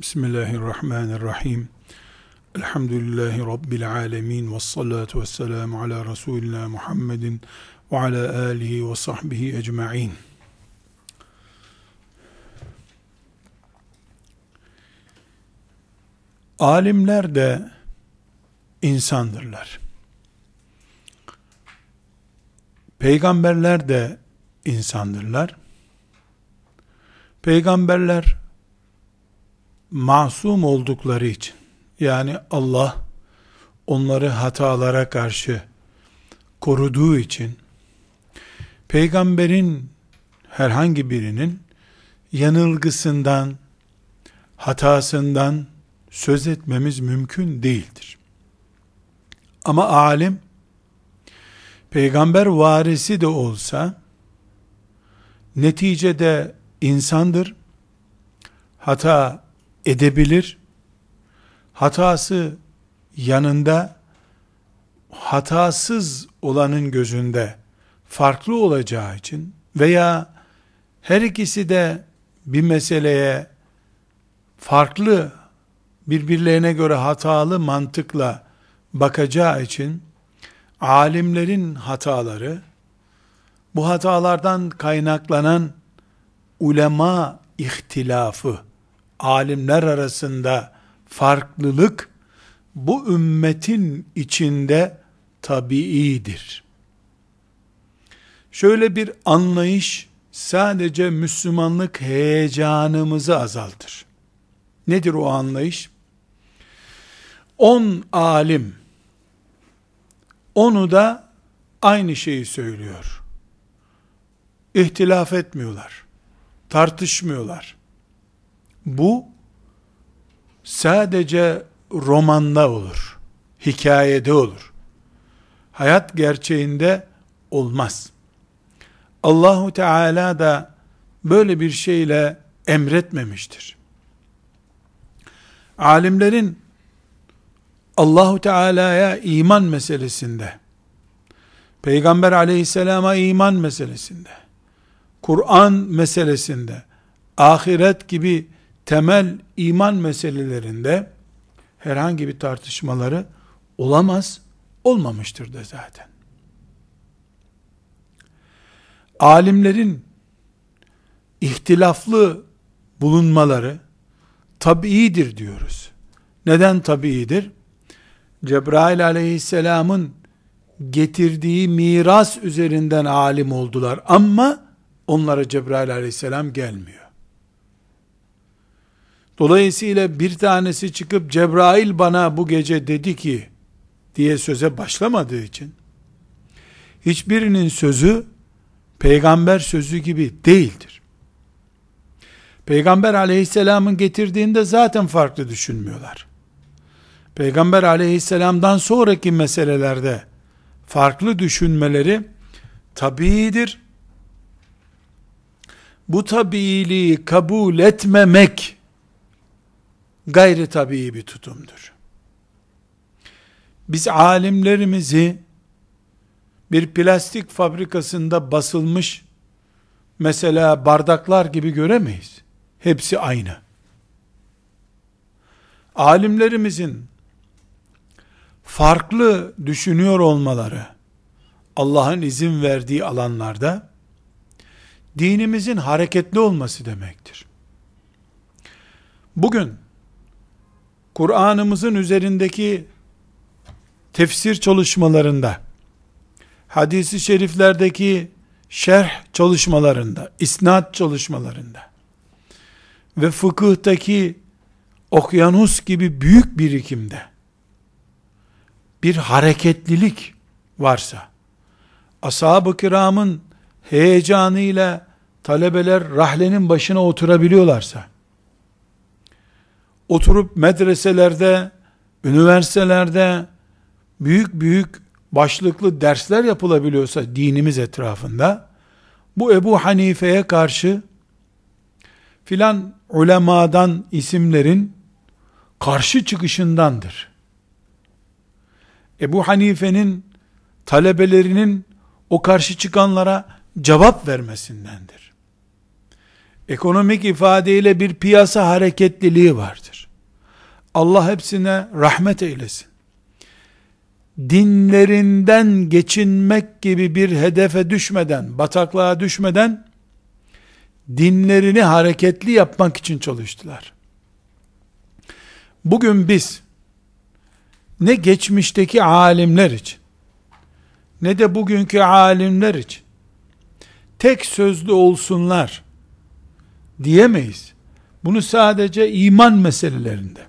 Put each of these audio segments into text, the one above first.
Bismillahirrahmanirrahim. Elhamdülillahi Rabbil alemin. Ve salatu ve selamu ala Resulina Muhammedin ve ala alihi ve sahbihi ecma'in. Alimler de insandırlar. Peygamberler de insandırlar. Peygamberler masum oldukları için yani Allah onları hatalara karşı koruduğu için peygamberin herhangi birinin yanılgısından hatasından söz etmemiz mümkün değildir. Ama alim peygamber varisi de olsa neticede insandır. Hata edebilir. Hatası yanında hatasız olanın gözünde farklı olacağı için veya her ikisi de bir meseleye farklı birbirlerine göre hatalı mantıkla bakacağı için alimlerin hataları bu hatalardan kaynaklanan ulema ihtilafı alimler arasında farklılık bu ümmetin içinde tabiidir. Şöyle bir anlayış sadece Müslümanlık heyecanımızı azaltır. Nedir o anlayış? On alim, onu da aynı şeyi söylüyor. İhtilaf etmiyorlar, tartışmıyorlar. Bu sadece romanda olur. Hikayede olur. Hayat gerçeğinde olmaz. Allahu Teala da böyle bir şeyle emretmemiştir. Alimlerin Allahu Teala'ya iman meselesinde, Peygamber aleyhisselama iman meselesinde, Kur'an meselesinde, ahiret gibi temel iman meselelerinde herhangi bir tartışmaları olamaz, olmamıştır da zaten. Alimlerin ihtilaflı bulunmaları tabiidir diyoruz. Neden tabiidir? Cebrail aleyhisselamın getirdiği miras üzerinden alim oldular ama onlara Cebrail aleyhisselam gelmiyor. Dolayısıyla bir tanesi çıkıp Cebrail bana bu gece dedi ki diye söze başlamadığı için hiçbirinin sözü peygamber sözü gibi değildir. Peygamber aleyhisselamın getirdiğinde zaten farklı düşünmüyorlar. Peygamber aleyhisselamdan sonraki meselelerde farklı düşünmeleri tabiidir. Bu tabiiliği kabul etmemek gayri tabii bir tutumdur. Biz alimlerimizi bir plastik fabrikasında basılmış mesela bardaklar gibi göremeyiz. Hepsi aynı. Alimlerimizin farklı düşünüyor olmaları Allah'ın izin verdiği alanlarda dinimizin hareketli olması demektir. Bugün Kur'an'ımızın üzerindeki tefsir çalışmalarında, hadisi şeriflerdeki şerh çalışmalarında, isnat çalışmalarında ve fıkıhtaki okyanus gibi büyük birikimde bir hareketlilik varsa, ashab-ı kiramın heyecanıyla talebeler rahlenin başına oturabiliyorlarsa, oturup medreselerde, üniversitelerde büyük büyük başlıklı dersler yapılabiliyorsa dinimiz etrafında, bu Ebu Hanife'ye karşı filan ulemadan isimlerin karşı çıkışındandır. Ebu Hanife'nin talebelerinin o karşı çıkanlara cevap vermesindendir. Ekonomik ifadeyle bir piyasa hareketliliği vardır. Allah hepsine rahmet eylesin. Dinlerinden geçinmek gibi bir hedefe düşmeden, bataklığa düşmeden, dinlerini hareketli yapmak için çalıştılar. Bugün biz, ne geçmişteki alimler için, ne de bugünkü alimler için, tek sözlü olsunlar, diyemeyiz. Bunu sadece iman meselelerinde,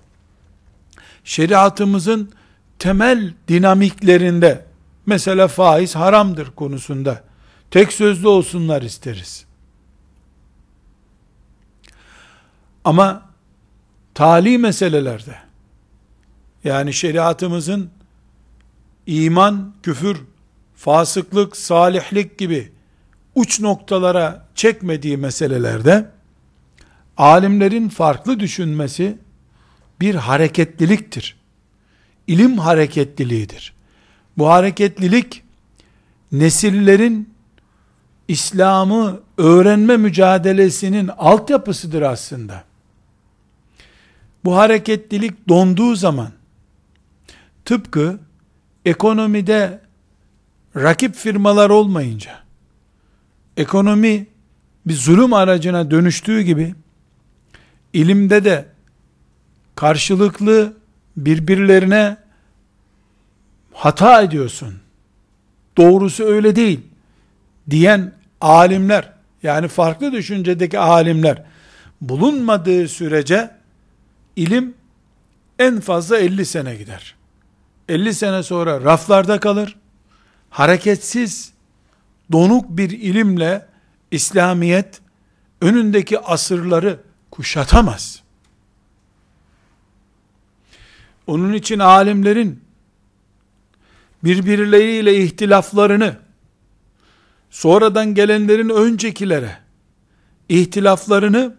şeriatımızın temel dinamiklerinde, mesela faiz haramdır konusunda, tek sözlü olsunlar isteriz. Ama tali meselelerde, yani şeriatımızın iman, küfür, fasıklık, salihlik gibi uç noktalara çekmediği meselelerde, alimlerin farklı düşünmesi bir hareketliliktir. İlim hareketliliğidir. Bu hareketlilik nesillerin İslam'ı öğrenme mücadelesinin altyapısıdır aslında. Bu hareketlilik donduğu zaman tıpkı ekonomide rakip firmalar olmayınca ekonomi bir zulüm aracına dönüştüğü gibi ilimde de karşılıklı birbirlerine hata ediyorsun. Doğrusu öyle değil diyen alimler yani farklı düşüncedeki alimler bulunmadığı sürece ilim en fazla 50 sene gider. 50 sene sonra raflarda kalır. Hareketsiz, donuk bir ilimle İslamiyet önündeki asırları kuşatamaz. Onun için alimlerin birbirleriyle ihtilaflarını sonradan gelenlerin öncekilere ihtilaflarını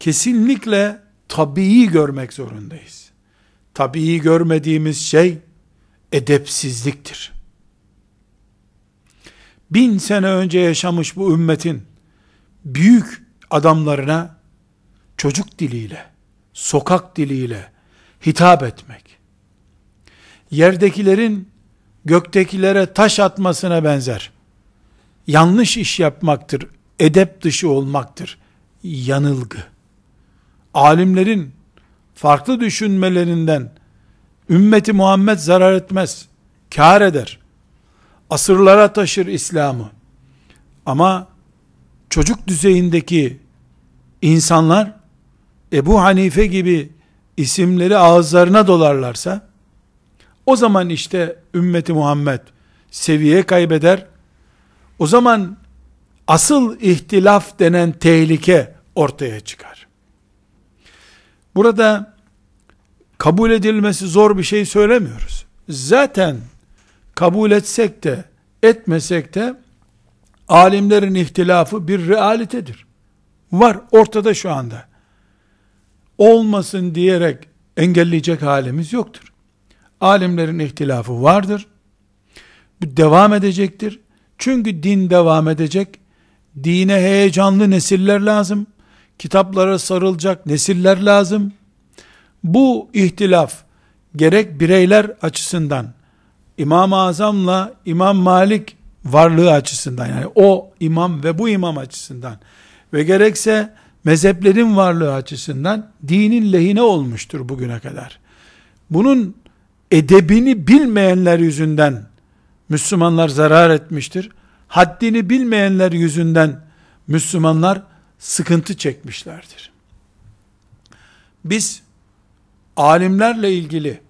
kesinlikle tabii görmek zorundayız. Tabii görmediğimiz şey edepsizliktir. Bin sene önce yaşamış bu ümmetin büyük adamlarına çocuk diliyle, sokak diliyle hitap etmek, yerdekilerin göktekilere taş atmasına benzer, yanlış iş yapmaktır, edep dışı olmaktır, yanılgı. Alimlerin farklı düşünmelerinden ümmeti Muhammed zarar etmez, kar eder. Asırlara taşır İslam'ı. Ama çocuk düzeyindeki insanlar Ebu Hanife gibi isimleri ağızlarına dolarlarsa o zaman işte ümmeti Muhammed seviye kaybeder. O zaman asıl ihtilaf denen tehlike ortaya çıkar. Burada kabul edilmesi zor bir şey söylemiyoruz. Zaten kabul etsek de etmesek de alimlerin ihtilafı bir realitedir. Var ortada şu anda. Olmasın diyerek engelleyecek halimiz yoktur. Alimlerin ihtilafı vardır. Bu devam edecektir. Çünkü din devam edecek. Dine heyecanlı nesiller lazım. Kitaplara sarılacak nesiller lazım. Bu ihtilaf gerek bireyler açısından İmam-ı Azam'la İmam Malik varlığı açısından yani o imam ve bu imam açısından ve gerekse mezheplerin varlığı açısından dinin lehine olmuştur bugüne kadar. Bunun edebini bilmeyenler yüzünden Müslümanlar zarar etmiştir. Haddini bilmeyenler yüzünden Müslümanlar sıkıntı çekmişlerdir. Biz alimlerle ilgili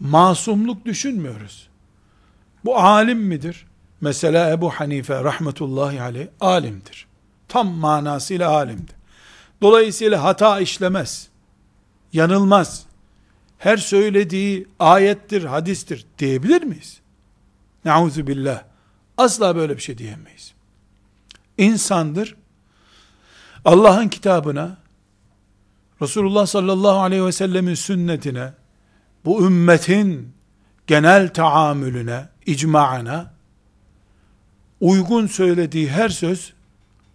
masumluk düşünmüyoruz. Bu alim midir? Mesela Ebu Hanife rahmetullahi aleyh alimdir. Tam manasıyla alimdir. Dolayısıyla hata işlemez. Yanılmaz. Her söylediği ayettir, hadistir diyebilir miyiz? Nauzu billah. Asla böyle bir şey diyemeyiz. İnsandır. Allah'ın kitabına, Resulullah sallallahu aleyhi ve sellemin sünnetine, bu ümmetin genel taamülüne, icmaına uygun söylediği her söz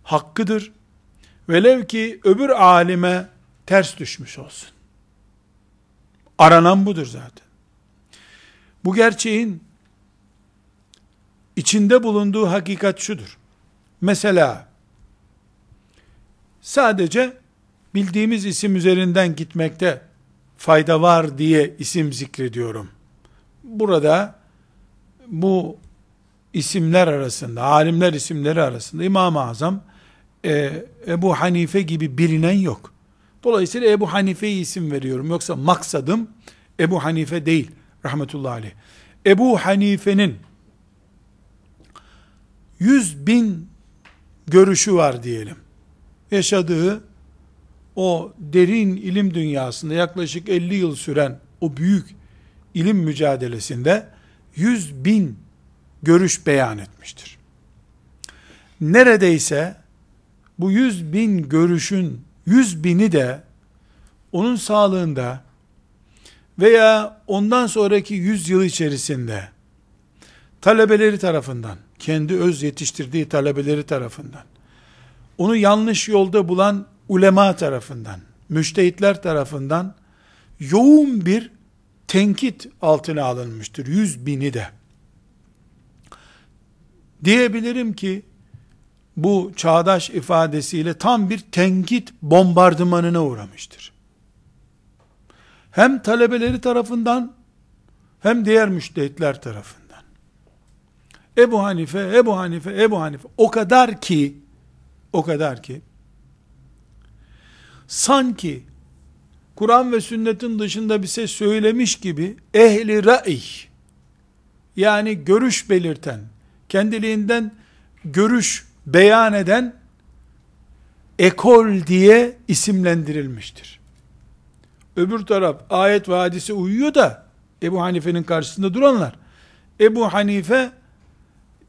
hakkıdır Velev ki öbür alime ters düşmüş olsun. Aranan budur zaten. Bu gerçeğin içinde bulunduğu hakikat şudur. Mesela sadece bildiğimiz isim üzerinden gitmekte fayda var diye isim zikrediyorum. Burada bu isimler arasında, alimler isimleri arasında İmam-ı Azam, e, Ebu Hanife gibi bilinen yok. Dolayısıyla Ebu Hanife'yi isim veriyorum. Yoksa maksadım Ebu Hanife değil. Rahmetullahi aleyh. Ebu Hanife'nin yüz bin görüşü var diyelim. Yaşadığı o derin ilim dünyasında yaklaşık 50 yıl süren o büyük ilim mücadelesinde yüz bin görüş beyan etmiştir. Neredeyse bu yüz bin görüşün yüz bini de onun sağlığında veya ondan sonraki yüz yıl içerisinde talebeleri tarafından, kendi öz yetiştirdiği talebeleri tarafından, onu yanlış yolda bulan ulema tarafından, müştehitler tarafından yoğun bir tenkit altına alınmıştır. Yüz bini de. Diyebilirim ki, bu çağdaş ifadesiyle tam bir tenkit bombardımanına uğramıştır. Hem talebeleri tarafından hem diğer müştehitler tarafından. Ebu Hanife, Ebu Hanife, Ebu Hanife o kadar ki o kadar ki sanki Kur'an ve sünnetin dışında bir şey söylemiş gibi ehli ra'i yani görüş belirten, kendiliğinden görüş beyan eden ekol diye isimlendirilmiştir. Öbür taraf ayet ve hadise uyuyor da Ebu Hanife'nin karşısında duranlar Ebu Hanife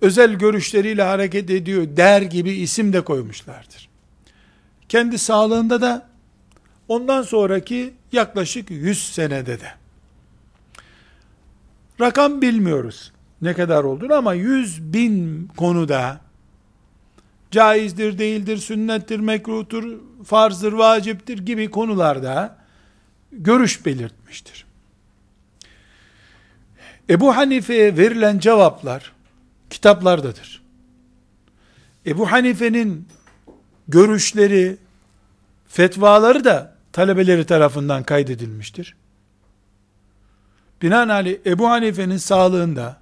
özel görüşleriyle hareket ediyor der gibi isim de koymuşlardır. Kendi sağlığında da ondan sonraki yaklaşık 100 senede de. Rakam bilmiyoruz ne kadar olduğunu ama 100 bin konuda caizdir, değildir, sünnettir, mekruhtur, farzdır, vaciptir gibi konularda görüş belirtmiştir. Ebu Hanife'ye verilen cevaplar kitaplardadır. Ebu Hanife'nin görüşleri, fetvaları da talebeleri tarafından kaydedilmiştir. Binaenaleyh Ebu Hanife'nin sağlığında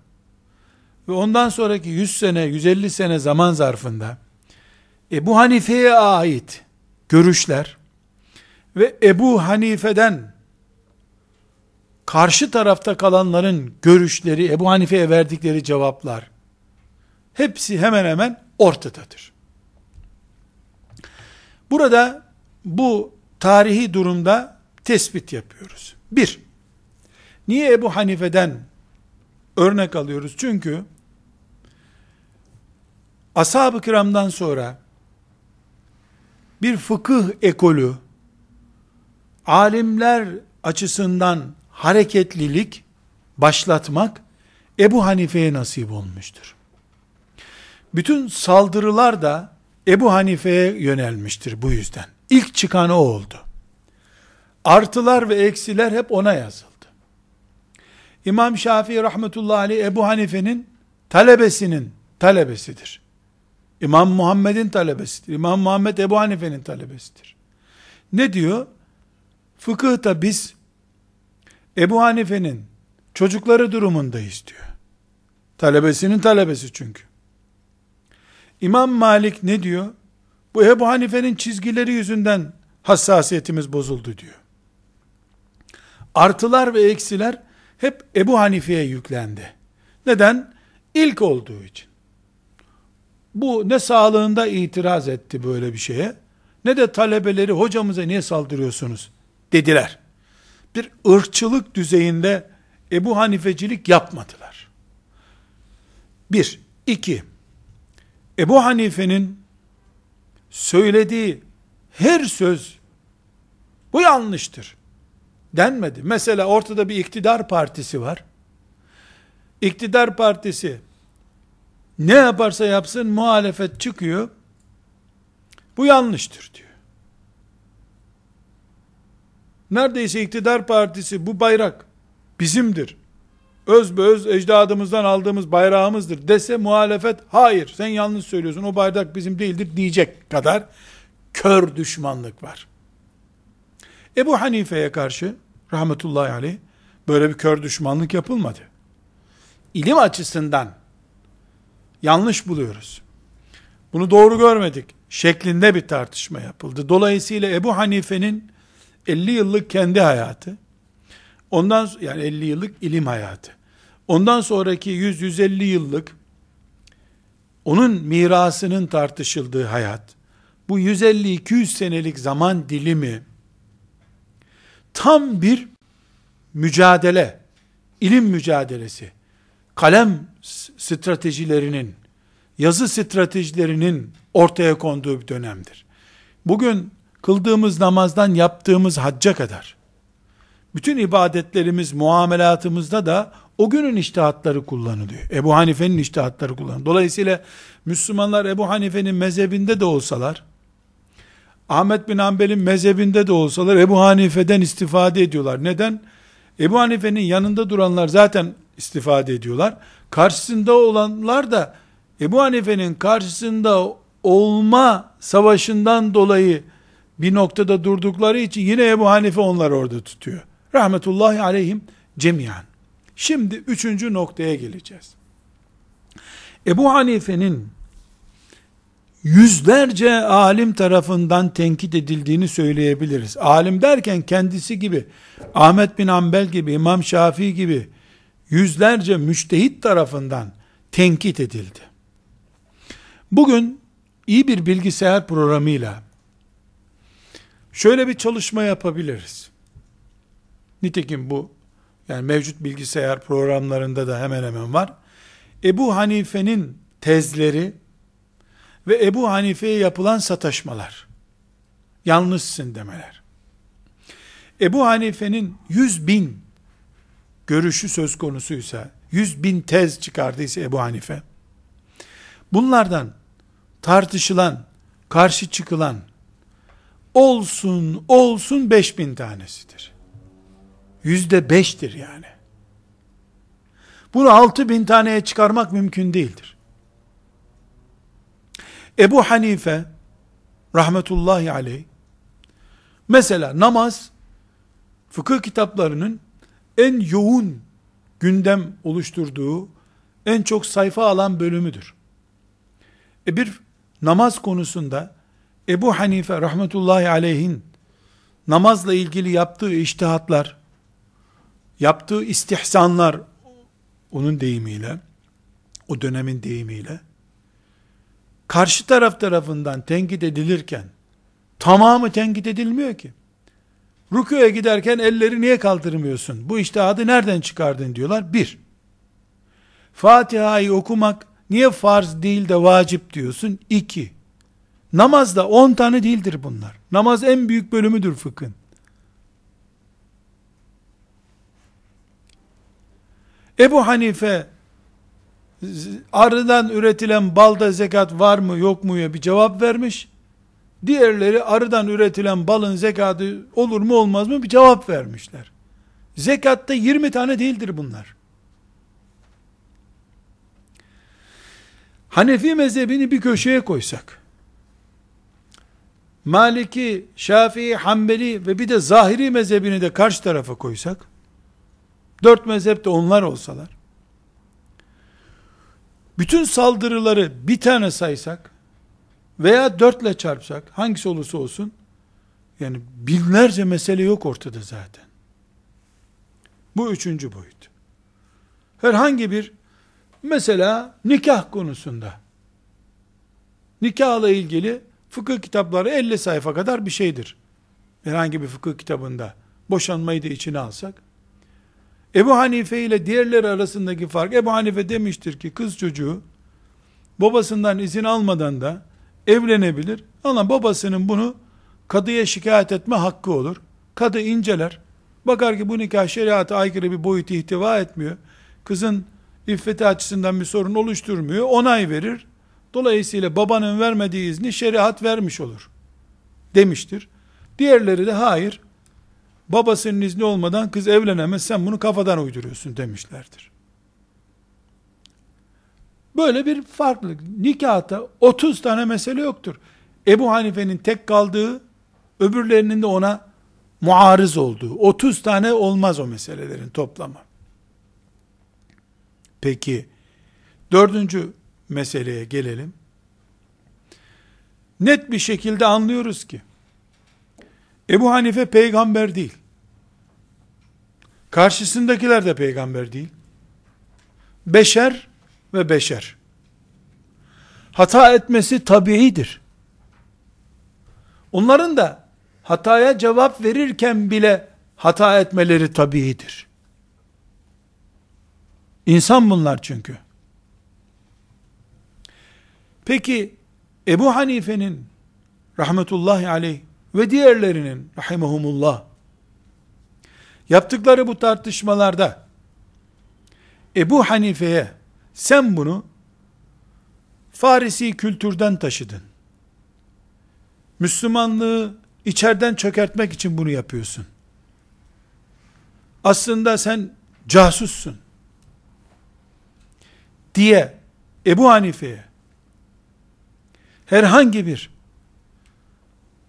ve ondan sonraki 100 sene, 150 sene zaman zarfında Ebu Hanife'ye ait görüşler ve Ebu Hanife'den karşı tarafta kalanların görüşleri, Ebu Hanife'ye verdikleri cevaplar hepsi hemen hemen ortadadır. Burada bu tarihi durumda tespit yapıyoruz. Bir, niye Ebu Hanife'den örnek alıyoruz? Çünkü ashab-ı kiramdan sonra bir fıkıh ekolü alimler açısından hareketlilik başlatmak Ebu Hanife'ye nasip olmuştur. Bütün saldırılar da Ebu Hanife'ye yönelmiştir bu yüzden. İlk çıkan o oldu. Artılar ve eksiler hep ona yazıldı. İmam Şafii rahmetullahi aleyh Ebu Hanife'nin talebesinin talebesidir. İmam Muhammed'in talebesidir. İmam Muhammed Ebu Hanife'nin talebesidir. Ne diyor? Fıkıhta biz Ebu Hanife'nin çocukları durumundayız diyor. Talebesinin talebesi çünkü. İmam Malik ne diyor? Bu Ebu Hanife'nin çizgileri yüzünden hassasiyetimiz bozuldu diyor. Artılar ve eksiler hep Ebu Hanife'ye yüklendi. Neden? İlk olduğu için. Bu ne sağlığında itiraz etti böyle bir şeye, ne de talebeleri hocamıza niye saldırıyorsunuz dediler. Bir ırkçılık düzeyinde Ebu Hanifecilik yapmadılar. Bir, iki, Ebu Hanife'nin söylediği her söz bu yanlıştır denmedi. Mesela ortada bir iktidar partisi var. İktidar partisi ne yaparsa yapsın muhalefet çıkıyor. Bu yanlıştır diyor. Neredeyse iktidar partisi bu bayrak bizimdir. Öz be öz ecdadımızdan aldığımız bayrağımızdır dese muhalefet hayır sen yanlış söylüyorsun o bayrak bizim değildir diyecek kadar kör düşmanlık var. Ebu Hanife'ye karşı rahmetullahi aleyh böyle bir kör düşmanlık yapılmadı. İlim açısından yanlış buluyoruz. Bunu doğru görmedik şeklinde bir tartışma yapıldı. Dolayısıyla Ebu Hanife'nin 50 yıllık kendi hayatı, ondan yani 50 yıllık ilim hayatı, ondan sonraki 100-150 yıllık onun mirasının tartışıldığı hayat, bu 150-200 senelik zaman dilimi tam bir mücadele, ilim mücadelesi, kalem stratejilerinin, yazı stratejilerinin ortaya konduğu bir dönemdir. Bugün kıldığımız namazdan yaptığımız hacca kadar, bütün ibadetlerimiz, muamelatımızda da o günün iştihatları kullanılıyor. Ebu Hanife'nin iştihatları kullanılıyor. Dolayısıyla Müslümanlar Ebu Hanife'nin mezhebinde de olsalar, Ahmet bin Hanbel'in mezhebinde de olsalar Ebu Hanife'den istifade ediyorlar. Neden? Ebu Hanife'nin yanında duranlar zaten istifade ediyorlar. Karşısında olanlar da Ebu Hanife'nin karşısında olma savaşından dolayı bir noktada durdukları için yine Ebu Hanife onları orada tutuyor. Rahmetullahi aleyhim cemiyan. Şimdi üçüncü noktaya geleceğiz. Ebu Hanife'nin yüzlerce alim tarafından tenkit edildiğini söyleyebiliriz. Alim derken kendisi gibi, Ahmet bin Ambel gibi, İmam Şafii gibi yüzlerce müştehit tarafından tenkit edildi. Bugün iyi bir bilgisayar programıyla şöyle bir çalışma yapabiliriz. Nitekim bu yani mevcut bilgisayar programlarında da hemen hemen var. Ebu Hanife'nin tezleri ve Ebu Hanife'ye yapılan sataşmalar. Yanlışsın demeler. Ebu Hanife'nin yüz bin görüşü söz konusuysa, yüz bin tez çıkardıysa Ebu Hanife, bunlardan tartışılan, karşı çıkılan, olsun olsun beş bin tanesidir. Yüzde beştir yani. Bunu altı bin taneye çıkarmak mümkün değildir. Ebu Hanife rahmetullahi aleyh mesela namaz fıkıh kitaplarının en yoğun gündem oluşturduğu en çok sayfa alan bölümüdür. E bir namaz konusunda Ebu Hanife rahmetullahi aleyhin namazla ilgili yaptığı iştihatlar, yaptığı istihsanlar, onun deyimiyle, o dönemin deyimiyle, karşı taraf tarafından tenkit edilirken, tamamı tenkit edilmiyor ki. Rüküye giderken elleri niye kaldırmıyorsun? Bu iştihadı nereden çıkardın diyorlar. Bir, Fatiha'yı okumak niye farz değil de vacip diyorsun? İki, namazda on tane değildir bunlar. Namaz en büyük bölümüdür fıkhın. Ebu Hanife arıdan üretilen balda zekat var mı yok mu ya bir cevap vermiş. Diğerleri arıdan üretilen balın zekatı olur mu olmaz mı bir cevap vermişler. Zekatta 20 tane değildir bunlar. Hanefi mezhebini bir köşeye koysak, Maliki, Şafii, Hanbeli ve bir de Zahiri mezhebini de karşı tarafa koysak, dört mezhep de onlar olsalar, bütün saldırıları bir tane saysak, veya dörtle çarpsak, hangisi olursa olsun, yani binlerce mesele yok ortada zaten. Bu üçüncü boyut. Herhangi bir, mesela nikah konusunda, nikahla ilgili fıkıh kitapları 50 sayfa kadar bir şeydir. Herhangi bir fıkıh kitabında, boşanmayı da içine alsak, Ebu Hanife ile diğerleri arasındaki fark, Ebu Hanife demiştir ki, kız çocuğu, babasından izin almadan da, evlenebilir. Ama babasının bunu kadıya şikayet etme hakkı olur. Kadı inceler. Bakar ki bu nikah şeriata aykırı bir boyut ihtiva etmiyor. Kızın iffeti açısından bir sorun oluşturmuyor. Onay verir. Dolayısıyla babanın vermediği izni şeriat vermiş olur. demiştir. Diğerleri de hayır, babasının izni olmadan kız evlenemez, sen bunu kafadan uyduruyorsun demişlerdir. Böyle bir farklılık. Nikahta 30 tane mesele yoktur. Ebu Hanife'nin tek kaldığı, öbürlerinin de ona muarız olduğu. 30 tane olmaz o meselelerin toplamı. Peki, dördüncü meseleye gelelim. Net bir şekilde anlıyoruz ki, Ebu Hanife peygamber değil. Karşısındakiler de peygamber değil. Beşer ve beşer. Hata etmesi tabiidir. Onların da hataya cevap verirken bile hata etmeleri tabiidir. İnsan bunlar çünkü. Peki Ebu Hanife'nin rahmetullahi aleyh ve diğerlerinin rahimahumullah yaptıkları bu tartışmalarda Ebu Hanife'ye sen bunu Farisi kültürden taşıdın. Müslümanlığı içeriden çökertmek için bunu yapıyorsun. Aslında sen casussun. Diye Ebu Hanife'ye herhangi bir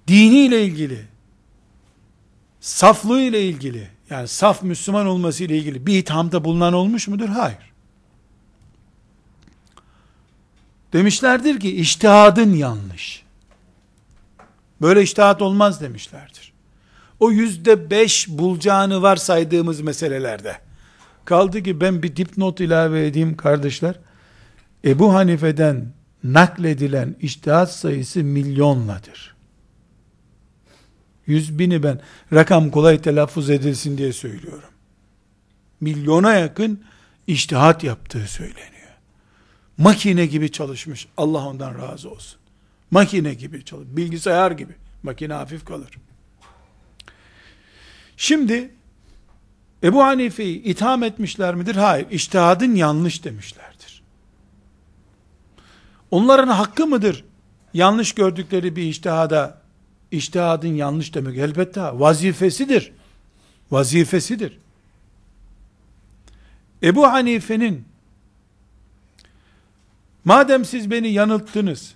diniyle ilgili saflığı ile ilgili yani saf Müslüman olması ile ilgili bir ithamda bulunan olmuş mudur? Hayır. Demişlerdir ki iştihadın yanlış. Böyle iştihat olmaz demişlerdir. O yüzde beş bulacağını var saydığımız meselelerde. Kaldı ki ben bir dipnot ilave edeyim kardeşler. Ebu Hanife'den nakledilen iştihat sayısı milyonladır. Yüz bini ben rakam kolay telaffuz edilsin diye söylüyorum. Milyona yakın iştihat yaptığı söyleniyor. Makine gibi çalışmış. Allah ondan razı olsun. Makine gibi çalış. Bilgisayar gibi. Makine hafif kalır. Şimdi Ebu Hanife'yi itham etmişler midir? Hayır. İçtihadın yanlış demişlerdir. Onların hakkı mıdır? Yanlış gördükleri bir iştihada iştihadın yanlış demek. Elbette vazifesidir. Vazifesidir. Ebu Hanife'nin madem siz beni yanılttınız,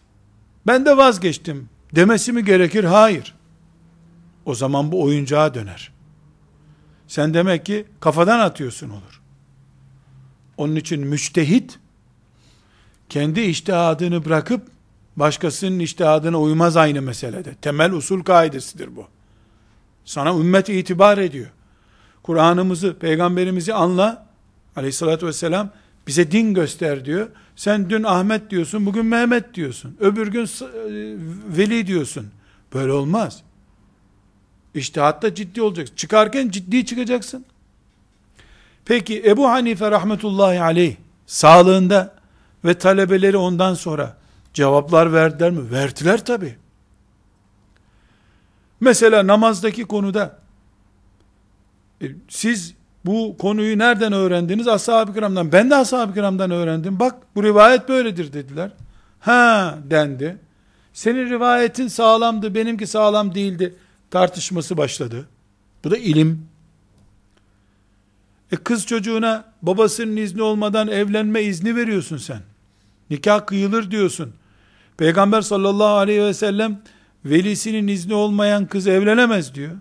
ben de vazgeçtim demesi mi gerekir? Hayır. O zaman bu oyuncağa döner. Sen demek ki kafadan atıyorsun olur. Onun için müçtehit, kendi iştihadını bırakıp, başkasının iştihadına uymaz aynı meselede. Temel usul kaidesidir bu. Sana ümmet itibar ediyor. Kur'an'ımızı, peygamberimizi anla, aleyhissalatü vesselam, bize din göster diyor. Sen dün Ahmet diyorsun, bugün Mehmet diyorsun. Öbür gün e, Veli diyorsun. Böyle olmaz. İştihatta ciddi olacaksın. Çıkarken ciddi çıkacaksın. Peki Ebu Hanife rahmetullahi aleyh sağlığında ve talebeleri ondan sonra cevaplar verdiler mi? Verdiler tabi. Mesela namazdaki konuda e, siz bu konuyu nereden öğrendiniz? Ashab-ı kiramdan. Ben de ashab-ı kiramdan öğrendim. Bak bu rivayet böyledir dediler. Ha dendi. Senin rivayetin sağlamdı, benimki sağlam değildi tartışması başladı. Bu da ilim. E kız çocuğuna babasının izni olmadan evlenme izni veriyorsun sen. Nikah kıyılır diyorsun. Peygamber sallallahu aleyhi ve sellem velisinin izni olmayan kız evlenemez diyor.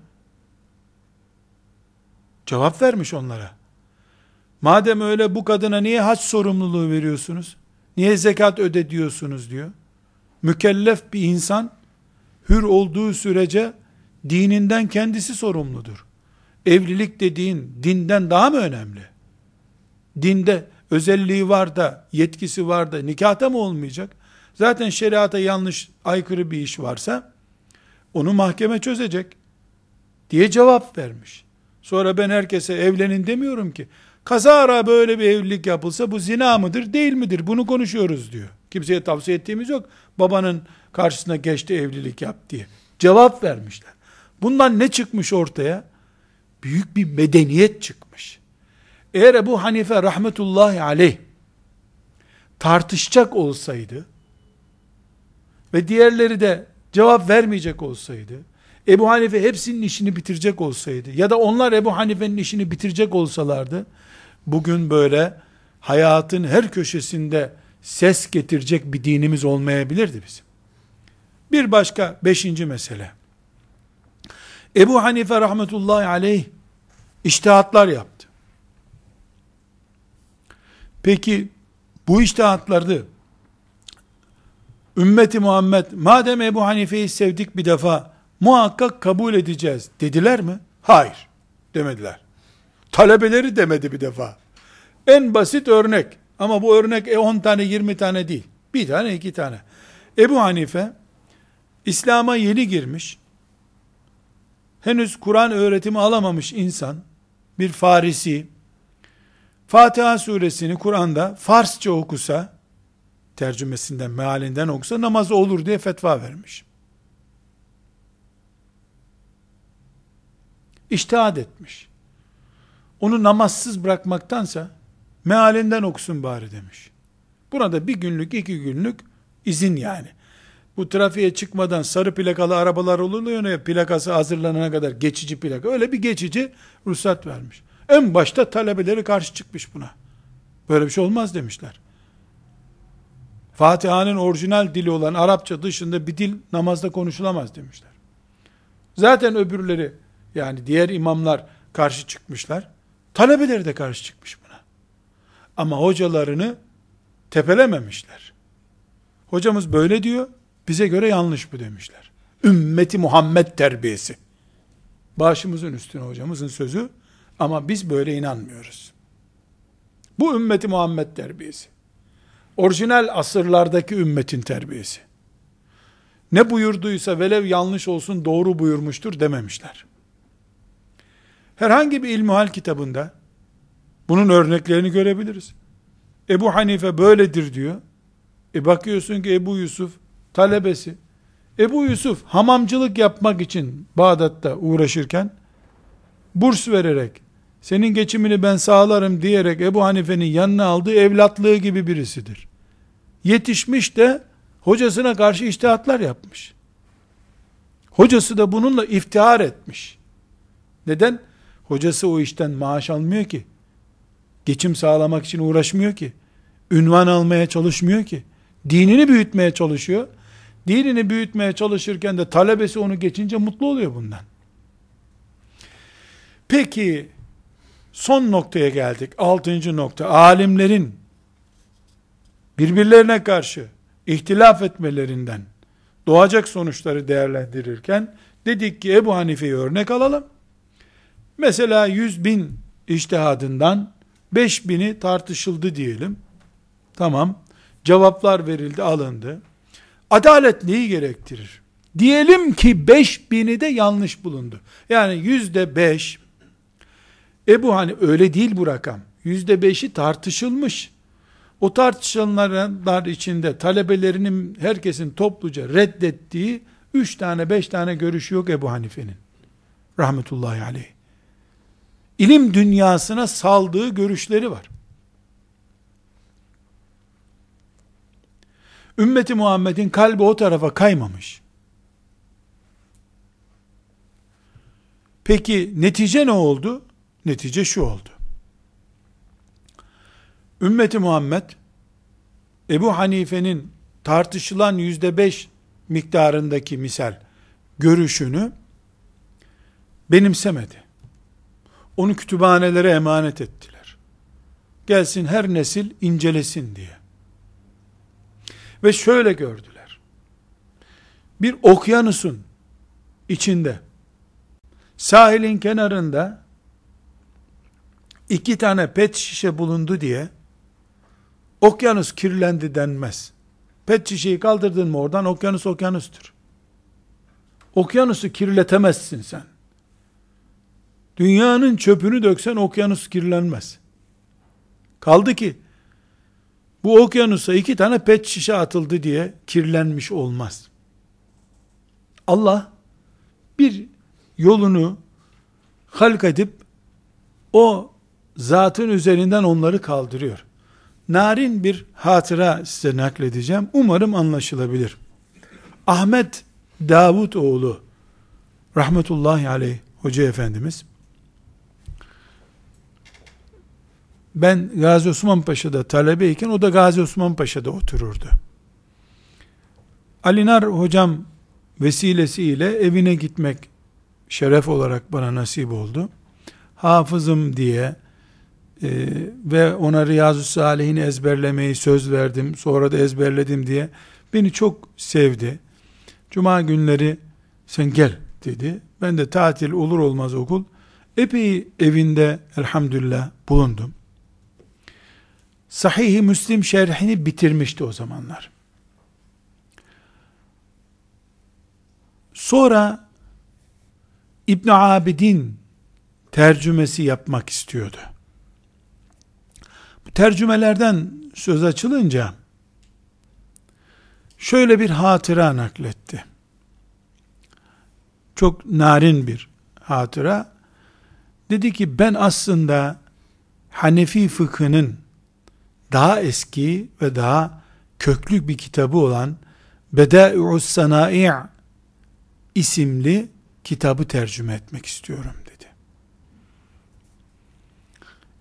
Cevap vermiş onlara. Madem öyle bu kadına niye haç sorumluluğu veriyorsunuz? Niye zekat öde diyorsunuz diyor. Mükellef bir insan hür olduğu sürece dininden kendisi sorumludur. Evlilik dediğin dinden daha mı önemli? Dinde özelliği var da, yetkisi var da nikahta mı olmayacak? Zaten şeriata yanlış, aykırı bir iş varsa onu mahkeme çözecek diye cevap vermiş. Sonra ben herkese evlenin demiyorum ki. Kazara böyle bir evlilik yapılsa bu zina mıdır değil midir bunu konuşuyoruz diyor. Kimseye tavsiye ettiğimiz yok. Babanın karşısına geçti evlilik yap diye. Cevap vermişler. Bundan ne çıkmış ortaya? Büyük bir medeniyet çıkmış. Eğer Ebu Hanife rahmetullahi aleyh tartışacak olsaydı ve diğerleri de cevap vermeyecek olsaydı, Ebu Hanife hepsinin işini bitirecek olsaydı ya da onlar Ebu Hanife'nin işini bitirecek olsalardı, bugün böyle hayatın her köşesinde ses getirecek bir dinimiz olmayabilirdi bizim. Bir başka beşinci mesele. Ebu Hanife rahmetullahi aleyh iştihatlar yaptı. Peki bu iştihatları ümmeti Muhammed madem Ebu Hanife'yi sevdik bir defa muhakkak kabul edeceğiz dediler mi? Hayır demediler. Talebeleri demedi bir defa. En basit örnek ama bu örnek 10 tane 20 tane değil. Bir tane iki tane. Ebu Hanife İslam'a yeni girmiş, henüz Kur'an öğretimi alamamış insan, bir Farisi, Fatiha suresini Kur'an'da Farsça okusa, tercümesinden, mealinden okusa namazı olur diye fetva vermiş. İçtihad etmiş. Onu namazsız bırakmaktansa mealinden okusun bari demiş. Buna da bir günlük, iki günlük izin yani. Bu trafiğe çıkmadan sarı plakalı arabalar oluyor ya plakası hazırlanana kadar geçici plaka. Öyle bir geçici ruhsat vermiş. En başta talebeleri karşı çıkmış buna. Böyle bir şey olmaz demişler. Fatiha'nın orijinal dili olan Arapça dışında bir dil namazda konuşulamaz demişler. Zaten öbürleri yani diğer imamlar karşı çıkmışlar. Talebeleri de karşı çıkmış buna. Ama hocalarını tepelememişler. Hocamız böyle diyor, bize göre yanlış bu demişler. Ümmeti Muhammed terbiyesi. Başımızın üstüne hocamızın sözü ama biz böyle inanmıyoruz. Bu ümmeti Muhammed terbiyesi. Orijinal asırlardaki ümmetin terbiyesi. Ne buyurduysa velev yanlış olsun doğru buyurmuştur dememişler. Herhangi bir ilmuhal kitabında bunun örneklerini görebiliriz. Ebu Hanife böyledir diyor. E bakıyorsun ki Ebu Yusuf talebesi. Ebu Yusuf hamamcılık yapmak için Bağdat'ta uğraşırken burs vererek senin geçimini ben sağlarım diyerek Ebu Hanife'nin yanına aldığı evlatlığı gibi birisidir. Yetişmiş de hocasına karşı iştihatlar yapmış. Hocası da bununla iftihar etmiş. Neden? Hocası o işten maaş almıyor ki. Geçim sağlamak için uğraşmıyor ki. Ünvan almaya çalışmıyor ki. Dinini büyütmeye çalışıyor. Dinini büyütmeye çalışırken de talebesi onu geçince mutlu oluyor bundan. Peki son noktaya geldik. Altıncı nokta. Alimlerin birbirlerine karşı ihtilaf etmelerinden doğacak sonuçları değerlendirirken dedik ki Ebu Hanife'yi örnek alalım. Mesela 100 bin iştihadından 5 bini tartışıldı diyelim. Tamam. Cevaplar verildi, alındı. Adalet neyi gerektirir? Diyelim ki 5 bini de yanlış bulundu. Yani yüzde 5 Ebu hani öyle değil bu rakam. Yüzde beşi tartışılmış. O tartışanlar içinde talebelerinin herkesin topluca reddettiği üç tane beş tane görüşü yok Ebu Hanife'nin. Rahmetullahi aleyh. İlim dünyasına saldığı görüşleri var. Ümmeti Muhammed'in kalbi o tarafa kaymamış. Peki netice ne oldu? Netice şu oldu. Ümmeti Muhammed Ebu Hanife'nin tartışılan yüzde beş miktarındaki misal görüşünü benimsemedi. Onu kütüphanelere emanet ettiler. Gelsin her nesil incelesin diye. Ve şöyle gördüler. Bir okyanusun içinde sahilin kenarında iki tane pet şişe bulundu diye okyanus kirlendi denmez. Pet şişeyi kaldırdın mı oradan okyanus okyanustur. Okyanusu kirletemezsin sen. Dünyanın çöpünü döksen okyanus kirlenmez. Kaldı ki bu okyanusa iki tane pet şişe atıldı diye kirlenmiş olmaz. Allah bir yolunu halk edip o zatın üzerinden onları kaldırıyor. Narin bir hatıra size nakledeceğim. Umarım anlaşılabilir. Ahmet Davud oğlu rahmetullahi aleyh hoca efendimiz ben Gazi Osman Paşa'da talebeyken o da Gazi Osman Paşa'da otururdu. Alinar hocam vesilesiyle evine gitmek şeref olarak bana nasip oldu. Hafızım diye e, ve ona Riyazu Salih'ini ezberlemeyi söz verdim. Sonra da ezberledim diye beni çok sevdi. Cuma günleri sen gel dedi. Ben de tatil olur olmaz okul. Epey evinde elhamdülillah bulundum. Sahih-i Müslim şerhini bitirmişti o zamanlar. Sonra İbn Abidin tercümesi yapmak istiyordu. Bu tercümelerden söz açılınca şöyle bir hatıra nakletti. Çok narin bir hatıra. Dedi ki ben aslında Hanefi fıkhının daha eski ve daha köklü bir kitabı olan Bedai'us Sanai' isimli kitabı tercüme etmek istiyorum dedi.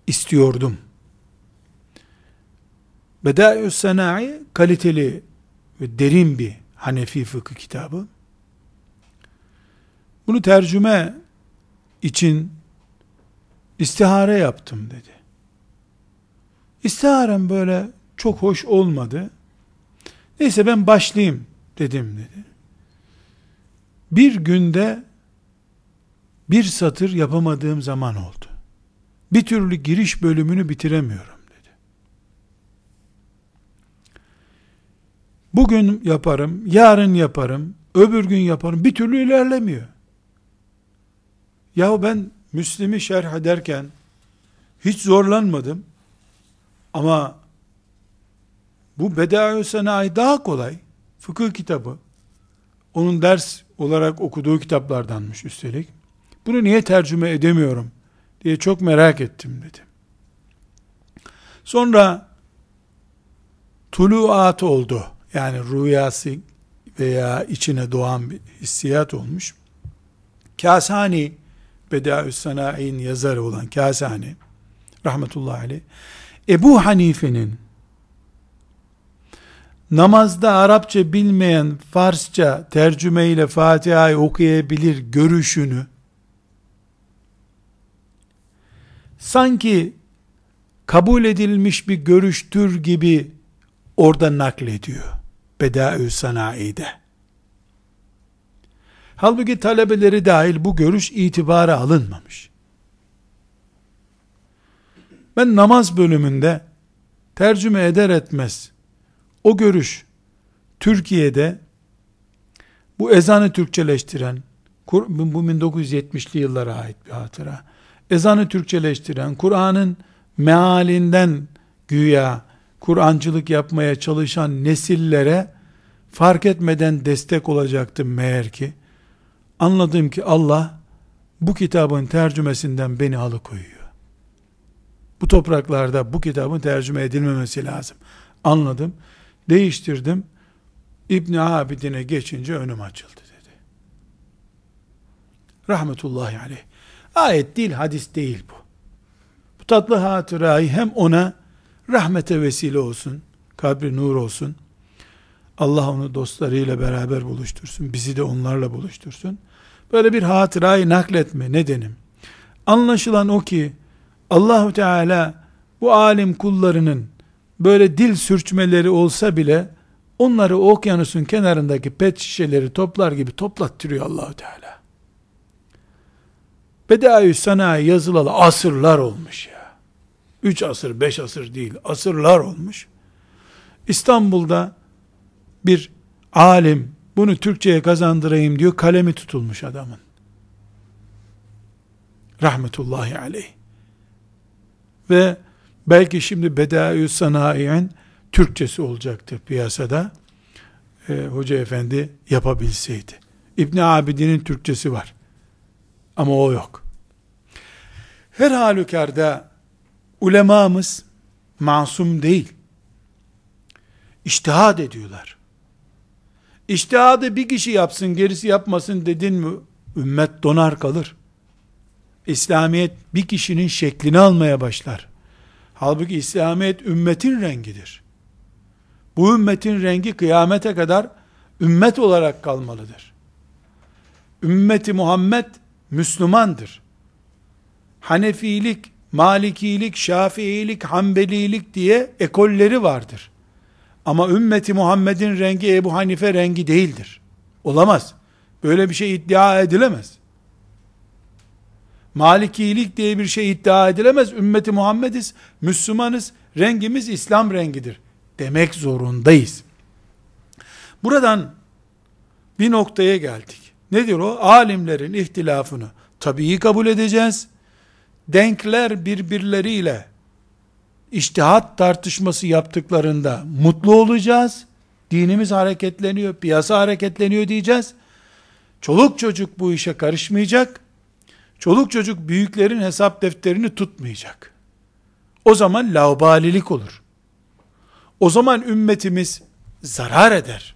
İstiyordum. Bedai'us Sanai kaliteli ve derin bir Hanefi fıkıh kitabı. Bunu tercüme için istihare yaptım dedi. İstiharem böyle çok hoş olmadı. Neyse ben başlayayım dedim dedi. Bir günde bir satır yapamadığım zaman oldu. Bir türlü giriş bölümünü bitiremiyorum dedi. Bugün yaparım, yarın yaparım, öbür gün yaparım. Bir türlü ilerlemiyor. Yahu ben Müslim'i şerh ederken hiç zorlanmadım. Ama bu Bedaü Sanayi daha kolay. Fıkıh kitabı. Onun ders olarak okuduğu kitaplardanmış üstelik. Bunu niye tercüme edemiyorum diye çok merak ettim dedi. Sonra tuluat oldu. Yani rüyası veya içine doğan bir hissiyat olmuş. Kasani Bedaü Sanayi'nin yazarı olan Kasani rahmetullahi aleyh Ebu Hanife'nin namazda Arapça bilmeyen Farsça tercüme ile Fatiha'yı okuyabilir görüşünü sanki kabul edilmiş bir görüştür gibi orada naklediyor. Bedaü Sanayi'de. Halbuki talebeleri dahil bu görüş itibara alınmamış. Ben namaz bölümünde tercüme eder etmez o görüş Türkiye'de bu ezanı Türkçeleştiren bu 1970'li yıllara ait bir hatıra. Ezanı Türkçeleştiren, Kur'an'ın mealinden güya Kur'ancılık yapmaya çalışan nesillere fark etmeden destek olacaktım meğer ki. Anladım ki Allah bu kitabın tercümesinden beni alıkoyuyor. Bu topraklarda bu kitabın tercüme edilmemesi lazım. Anladım. Değiştirdim. İbn Abidin'e geçince önüm açıldı dedi. Rahmetullahi aleyh. Ayet değil, hadis değil bu. Bu tatlı hatırayı hem ona rahmete vesile olsun, kabri nur olsun. Allah onu dostlarıyla beraber buluştursun. Bizi de onlarla buluştursun. Böyle bir hatırayı nakletme nedenim. Anlaşılan o ki Allahu Teala bu alim kullarının böyle dil sürçmeleri olsa bile onları okyanusun kenarındaki pet şişeleri toplar gibi toplattırıyor Allahu Teala. Bedaü sanayi yazılalı asırlar olmuş ya. Üç asır, beş asır değil, asırlar olmuş. İstanbul'da bir alim bunu Türkçe'ye kazandırayım diyor, kalemi tutulmuş adamın. Rahmetullahi aleyh ve belki şimdi Bedaü Sanayi'nin Türkçesi olacaktı piyasada. E, Hoca efendi yapabilseydi. İbn Abidin'in Türkçesi var. Ama o yok. Her halükarda ulemamız masum değil. İçtihad ediyorlar. İştihadı bir kişi yapsın gerisi yapmasın dedin mi ümmet donar kalır. İslamiyet bir kişinin şeklini almaya başlar. Halbuki İslamiyet ümmetin rengidir. Bu ümmetin rengi kıyamete kadar ümmet olarak kalmalıdır. Ümmeti Muhammed Müslümandır. Hanefilik, Malikilik, Şafiilik, Hanbelilik diye ekolleri vardır. Ama ümmeti Muhammed'in rengi Ebu Hanife rengi değildir. Olamaz. Böyle bir şey iddia edilemez. Malikilik diye bir şey iddia edilemez. Ümmeti Muhammediz, Müslümanız, rengimiz İslam rengidir. Demek zorundayız. Buradan bir noktaya geldik. Nedir o? Alimlerin ihtilafını tabii kabul edeceğiz. Denkler birbirleriyle iştihat tartışması yaptıklarında mutlu olacağız. Dinimiz hareketleniyor, piyasa hareketleniyor diyeceğiz. Çoluk çocuk bu işe karışmayacak. Çoluk çocuk büyüklerin hesap defterini tutmayacak. O zaman laubalilik olur. O zaman ümmetimiz zarar eder.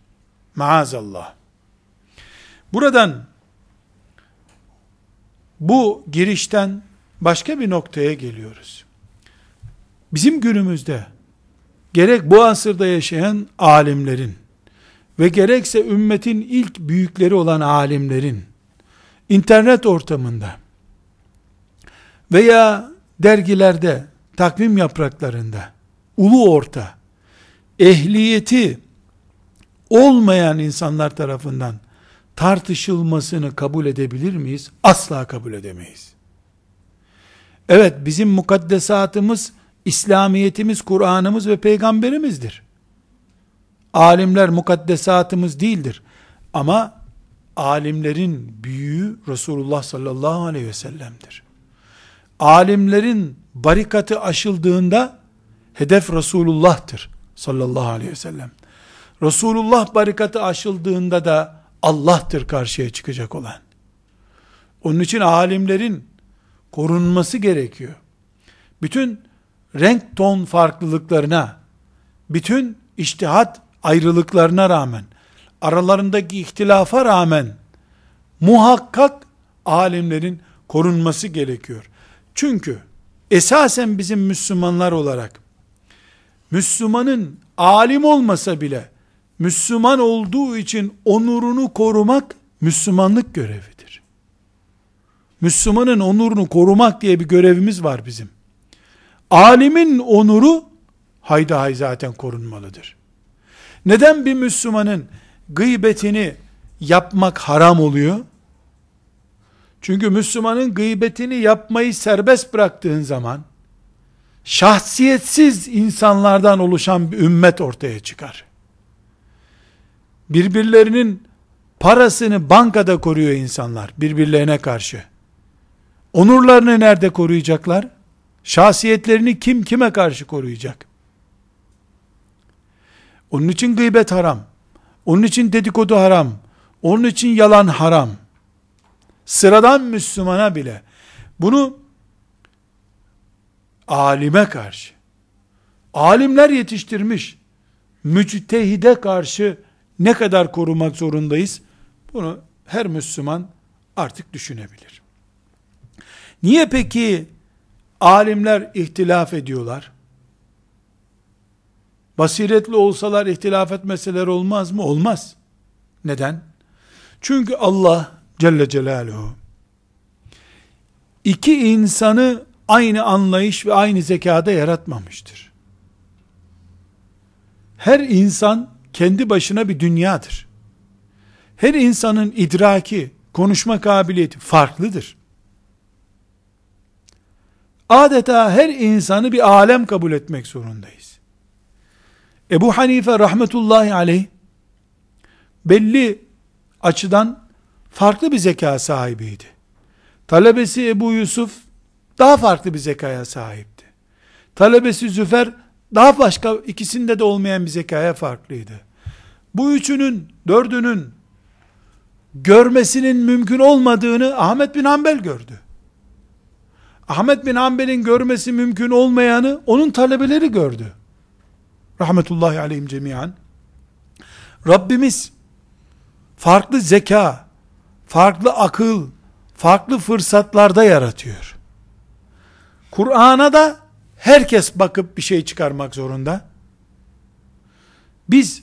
Maazallah. Buradan bu girişten başka bir noktaya geliyoruz. Bizim günümüzde gerek bu asırda yaşayan alimlerin ve gerekse ümmetin ilk büyükleri olan alimlerin internet ortamında veya dergilerde, takvim yapraklarında, ulu orta, ehliyeti olmayan insanlar tarafından tartışılmasını kabul edebilir miyiz? Asla kabul edemeyiz. Evet bizim mukaddesatımız, İslamiyetimiz, Kur'an'ımız ve peygamberimizdir. Alimler mukaddesatımız değildir. Ama alimlerin büyüğü Resulullah sallallahu aleyhi ve sellem'dir. Alimlerin barikatı aşıldığında hedef Resulullah'tır sallallahu aleyhi ve sellem. Resulullah barikatı aşıldığında da Allah'tır karşıya çıkacak olan. Onun için alimlerin korunması gerekiyor. Bütün renk ton farklılıklarına, bütün iştihat ayrılıklarına rağmen, aralarındaki ihtilafa rağmen, muhakkak alimlerin korunması gerekiyor. Çünkü esasen bizim Müslümanlar olarak, Müslümanın alim olmasa bile, Müslüman olduğu için onurunu korumak, Müslümanlık görevidir. Müslümanın onurunu korumak diye bir görevimiz var bizim. Alimin onuru hayda hay zaten korunmalıdır. Neden bir Müslümanın gıybetini yapmak haram oluyor? Çünkü Müslümanın gıybetini yapmayı serbest bıraktığın zaman şahsiyetsiz insanlardan oluşan bir ümmet ortaya çıkar. Birbirlerinin parasını bankada koruyor insanlar birbirlerine karşı. Onurlarını nerede koruyacaklar? Şahsiyetlerini kim kime karşı koruyacak? Onun için gıybet haram. Onun için dedikodu haram. Onun için yalan haram. Sıradan Müslümana bile bunu alime karşı alimler yetiştirmiş müctehide karşı ne kadar korumak zorundayız? Bunu her Müslüman artık düşünebilir. Niye peki alimler ihtilaf ediyorlar? Basiretli olsalar ihtilaf etmeseler olmaz mı? Olmaz. Neden? Çünkü Allah Celle Celaluhu iki insanı aynı anlayış ve aynı zekada yaratmamıştır. Her insan kendi başına bir dünyadır. Her insanın idraki, konuşma kabiliyeti farklıdır. Adeta her insanı bir alem kabul etmek zorundayız. Ebu Hanife rahmetullahi aleyh belli açıdan farklı bir zeka sahibiydi. Talebesi Ebu Yusuf daha farklı bir zekaya sahipti. Talebesi Züfer daha başka ikisinde de olmayan bir zekaya farklıydı. Bu üçünün, dördünün görmesinin mümkün olmadığını Ahmet bin Hanbel gördü. Ahmet bin Hanbel'in görmesi mümkün olmayanı onun talebeleri gördü. Rahmetullahi aleyhim cemiyan. Rabbimiz farklı zeka, farklı akıl, farklı fırsatlarda yaratıyor. Kur'an'a da herkes bakıp bir şey çıkarmak zorunda. Biz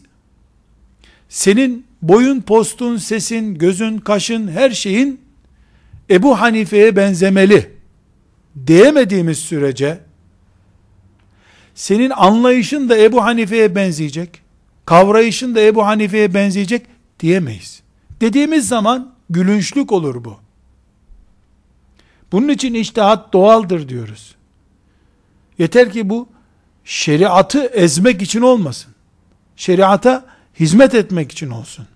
senin boyun, postun, sesin, gözün, kaşın, her şeyin Ebu Hanife'ye benzemeli diyemediğimiz sürece senin anlayışın da Ebu Hanife'ye benzeyecek, kavrayışın da Ebu Hanife'ye benzeyecek diyemeyiz. Dediğimiz zaman gülünçlük olur bu. Bunun için içtihat doğaldır diyoruz. Yeter ki bu şeriatı ezmek için olmasın. Şeriata hizmet etmek için olsun.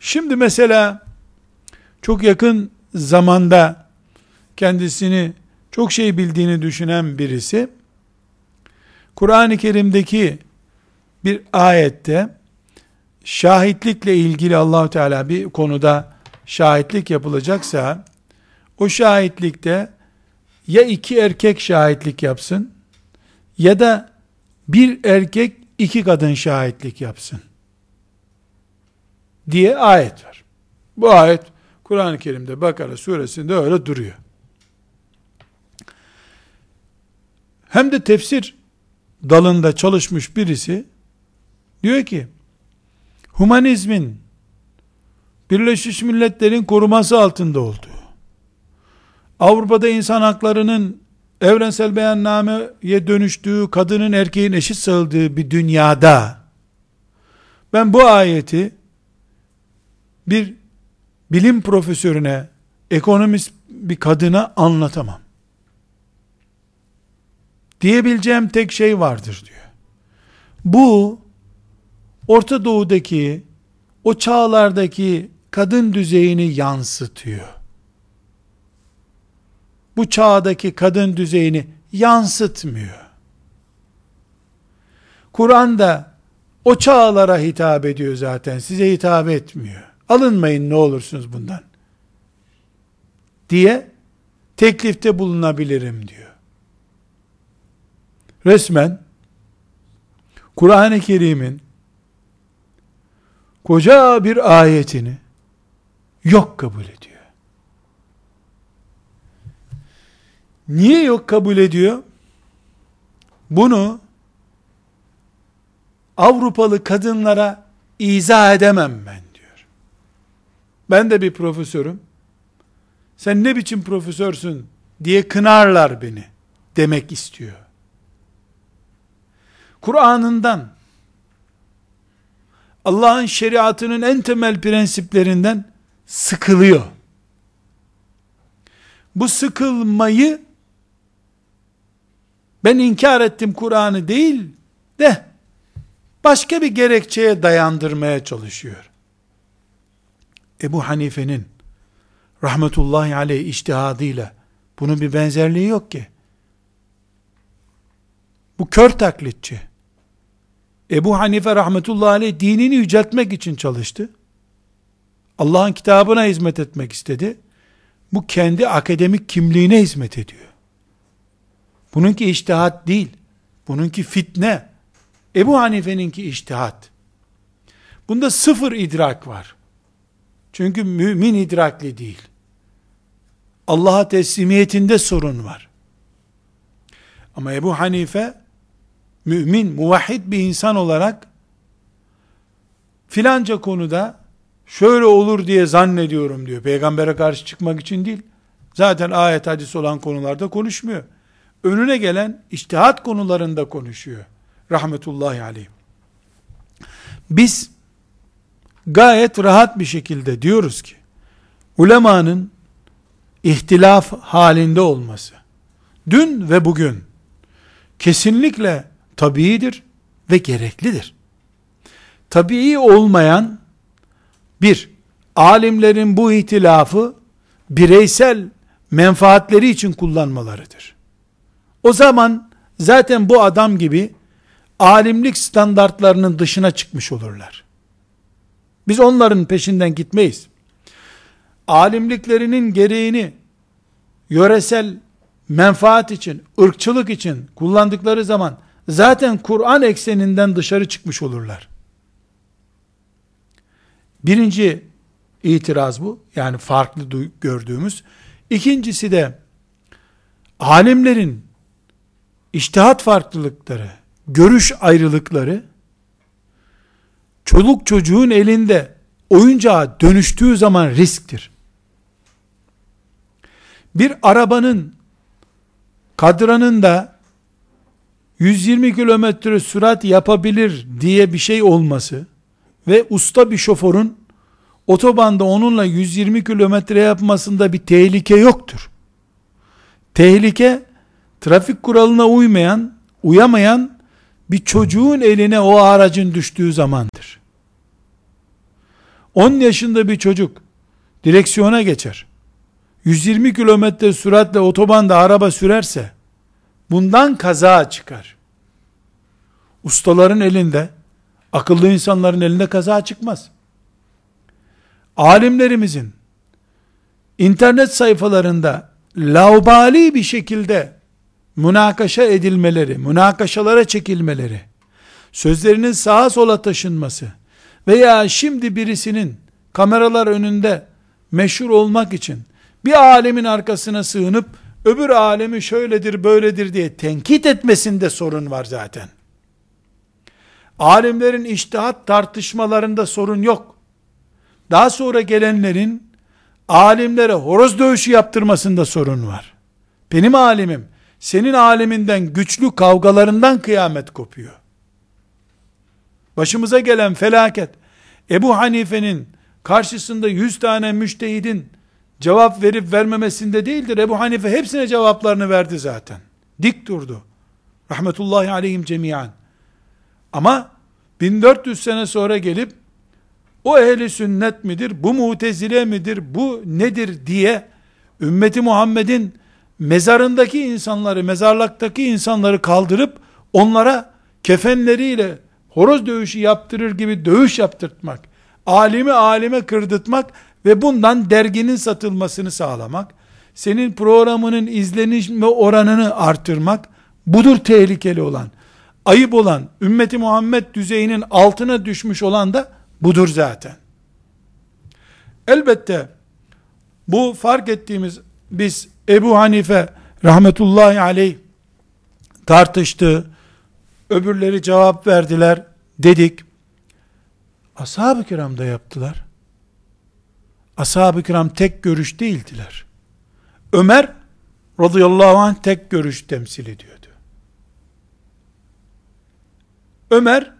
Şimdi mesela çok yakın zamanda kendisini çok şey bildiğini düşünen birisi Kur'an-ı Kerim'deki bir ayette şahitlikle ilgili Allahu Teala bir konuda şahitlik yapılacaksa o şahitlikte ya iki erkek şahitlik yapsın ya da bir erkek iki kadın şahitlik yapsın diye ayet var. Bu ayet Kur'an-ı Kerim'de Bakara suresinde öyle duruyor. Hem de tefsir dalında çalışmış birisi diyor ki humanizmin Birleşmiş Milletler'in koruması altında olduğu Avrupa'da insan haklarının evrensel beyannameye dönüştüğü, kadının erkeğin eşit sayıldığı bir dünyada, ben bu ayeti bir bilim profesörüne, ekonomist bir kadına anlatamam. Diyebileceğim tek şey vardır diyor. Bu, Orta Doğu'daki, o çağlardaki kadın düzeyini yansıtıyor bu çağdaki kadın düzeyini yansıtmıyor. Kur'an da o çağlara hitap ediyor zaten. Size hitap etmiyor. Alınmayın ne olursunuz bundan. Diye teklifte bulunabilirim diyor. Resmen Kur'an-ı Kerim'in koca bir ayetini yok kabul ediyor. Niye yok kabul ediyor? Bunu Avrupalı kadınlara izah edemem ben diyor. Ben de bir profesörüm. Sen ne biçim profesörsün diye kınarlar beni demek istiyor. Kur'an'ından Allah'ın şeriatının en temel prensiplerinden sıkılıyor. Bu sıkılmayı ben inkar ettim Kur'an'ı değil de başka bir gerekçeye dayandırmaya çalışıyor. Ebu Hanife'nin rahmetullahi aleyh iştihadıyla bunun bir benzerliği yok ki. Bu kör taklitçi. Ebu Hanife rahmetullahi aleyh dinini yüceltmek için çalıştı. Allah'ın kitabına hizmet etmek istedi. Bu kendi akademik kimliğine hizmet ediyor. Bununki iştihat değil. Bununki fitne. Ebu Hanife'ninki iştihat. Bunda sıfır idrak var. Çünkü mümin idrakli değil. Allah'a teslimiyetinde sorun var. Ama Ebu Hanife mümin, muvahhid bir insan olarak filanca konuda şöyle olur diye zannediyorum diyor. Peygambere karşı çıkmak için değil. Zaten ayet hadis olan konularda konuşmuyor önüne gelen iştihat konularında konuşuyor. Rahmetullahi aleyh. Biz gayet rahat bir şekilde diyoruz ki ulemanın ihtilaf halinde olması dün ve bugün kesinlikle tabiidir ve gereklidir. Tabii olmayan bir alimlerin bu ihtilafı bireysel menfaatleri için kullanmalarıdır. O zaman zaten bu adam gibi alimlik standartlarının dışına çıkmış olurlar. Biz onların peşinden gitmeyiz. Alimliklerinin gereğini yöresel menfaat için, ırkçılık için kullandıkları zaman zaten Kur'an ekseninden dışarı çıkmış olurlar. Birinci itiraz bu. Yani farklı gördüğümüz. İkincisi de alimlerin iştihat farklılıkları, görüş ayrılıkları çoluk çocuğun elinde oyuncağa dönüştüğü zaman risktir. Bir arabanın kadranın da 120 kilometre sürat yapabilir diye bir şey olması ve usta bir şoförün otobanda onunla 120 kilometre yapmasında bir tehlike yoktur. Tehlike trafik kuralına uymayan, uyamayan bir çocuğun eline o aracın düştüğü zamandır. 10 yaşında bir çocuk direksiyona geçer. 120 kilometre süratle otobanda araba sürerse bundan kaza çıkar. Ustaların elinde, akıllı insanların elinde kaza çıkmaz. Alimlerimizin internet sayfalarında laubali bir şekilde münakaşa edilmeleri, münakaşalara çekilmeleri, sözlerinin sağa sola taşınması veya şimdi birisinin kameralar önünde meşhur olmak için bir alemin arkasına sığınıp öbür alemi şöyledir böyledir diye tenkit etmesinde sorun var zaten. Alimlerin iştihat tartışmalarında sorun yok. Daha sonra gelenlerin alimlere horoz dövüşü yaptırmasında sorun var. Benim alimim senin aleminden güçlü kavgalarından kıyamet kopuyor. Başımıza gelen felaket Ebu Hanife'nin karşısında yüz tane müştehidin cevap verip vermemesinde değildir. Ebu Hanife hepsine cevaplarını verdi zaten. Dik durdu. Rahmetullahi aleyhim cemiyan. Ama 1400 sene sonra gelip o ehli sünnet midir, bu mutezile midir, bu nedir diye ümmeti Muhammed'in mezarındaki insanları, mezarlıktaki insanları kaldırıp onlara kefenleriyle horoz dövüşü yaptırır gibi dövüş yaptırtmak, alimi alime kırdırtmak ve bundan derginin satılmasını sağlamak, senin programının izlenme oranını artırmak, budur tehlikeli olan. Ayıp olan, ümmeti Muhammed düzeyinin altına düşmüş olan da budur zaten. Elbette bu fark ettiğimiz biz Ebu Hanife rahmetullahi aleyh tartıştı, öbürleri cevap verdiler dedik. Ashab-ı kiram da yaptılar. Ashab-ı kiram tek görüş değildiler. Ömer radıyallahu anh tek görüş temsil ediyordu. Ömer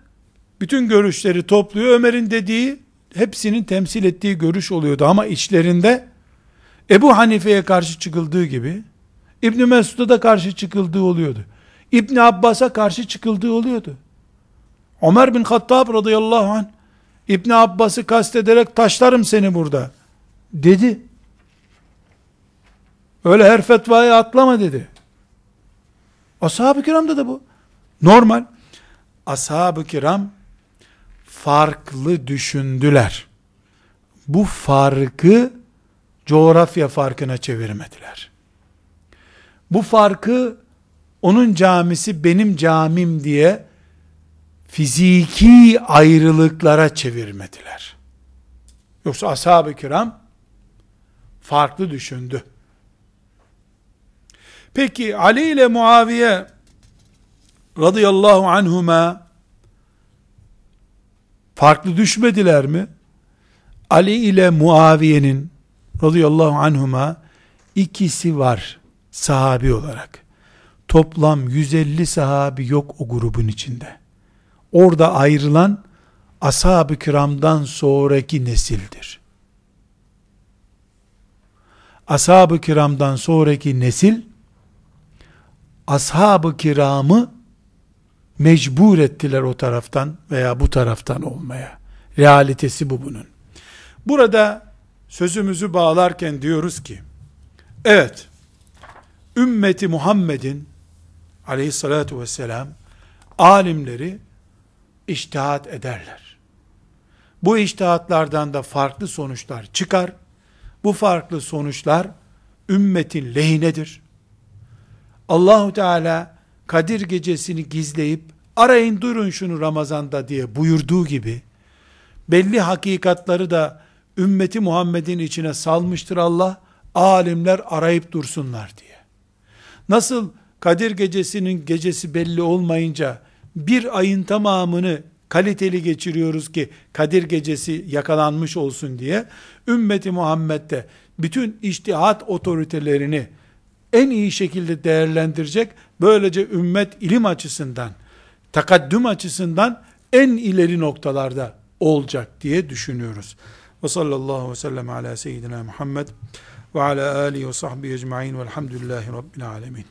bütün görüşleri topluyor. Ömer'in dediği hepsinin temsil ettiği görüş oluyordu ama içlerinde Ebu Hanife'ye karşı çıkıldığı gibi İbn Mesud'a da karşı çıkıldığı oluyordu. İbn Abbas'a karşı çıkıldığı oluyordu. Ömer bin Hattab radıyallahu anh İbn Abbas'ı kastederek taşlarım seni burada dedi. Öyle her fetvayı atlama dedi. Ashab-ı kiramda da bu. Normal. Ashab-ı kiram farklı düşündüler. Bu farkı coğrafya farkına çevirmediler. Bu farkı onun camisi benim camim diye fiziki ayrılıklara çevirmediler. Yoksa ashab-ı kiram farklı düşündü. Peki Ali ile Muaviye radıyallahu anhuma farklı düşmediler mi? Ali ile Muaviye'nin radıyallahu anhuma ikisi var sahabi olarak. Toplam 150 sahabi yok o grubun içinde. Orada ayrılan ashab-ı kiramdan sonraki nesildir. Ashab-ı kiramdan sonraki nesil ashab-ı kiramı mecbur ettiler o taraftan veya bu taraftan olmaya. Realitesi bu bunun. Burada sözümüzü bağlarken diyoruz ki, evet, ümmeti Muhammed'in aleyhissalatu vesselam alimleri iştihat ederler. Bu iştihatlardan da farklı sonuçlar çıkar. Bu farklı sonuçlar ümmetin lehinedir. Allahu Teala Kadir gecesini gizleyip arayın durun şunu Ramazan'da diye buyurduğu gibi belli hakikatları da ümmeti Muhammed'in içine salmıştır Allah. Alimler arayıp dursunlar diye. Nasıl Kadir gecesinin gecesi belli olmayınca bir ayın tamamını kaliteli geçiriyoruz ki Kadir gecesi yakalanmış olsun diye ümmeti Muhammed'de bütün iştihat otoritelerini en iyi şekilde değerlendirecek böylece ümmet ilim açısından takaddüm açısından en ileri noktalarda olacak diye düşünüyoruz. Ve sallallahu ve sellem ala seyyidina Muhammed ve ala alihi ve sahbihi ecma'in velhamdülillahi rabbil alemin.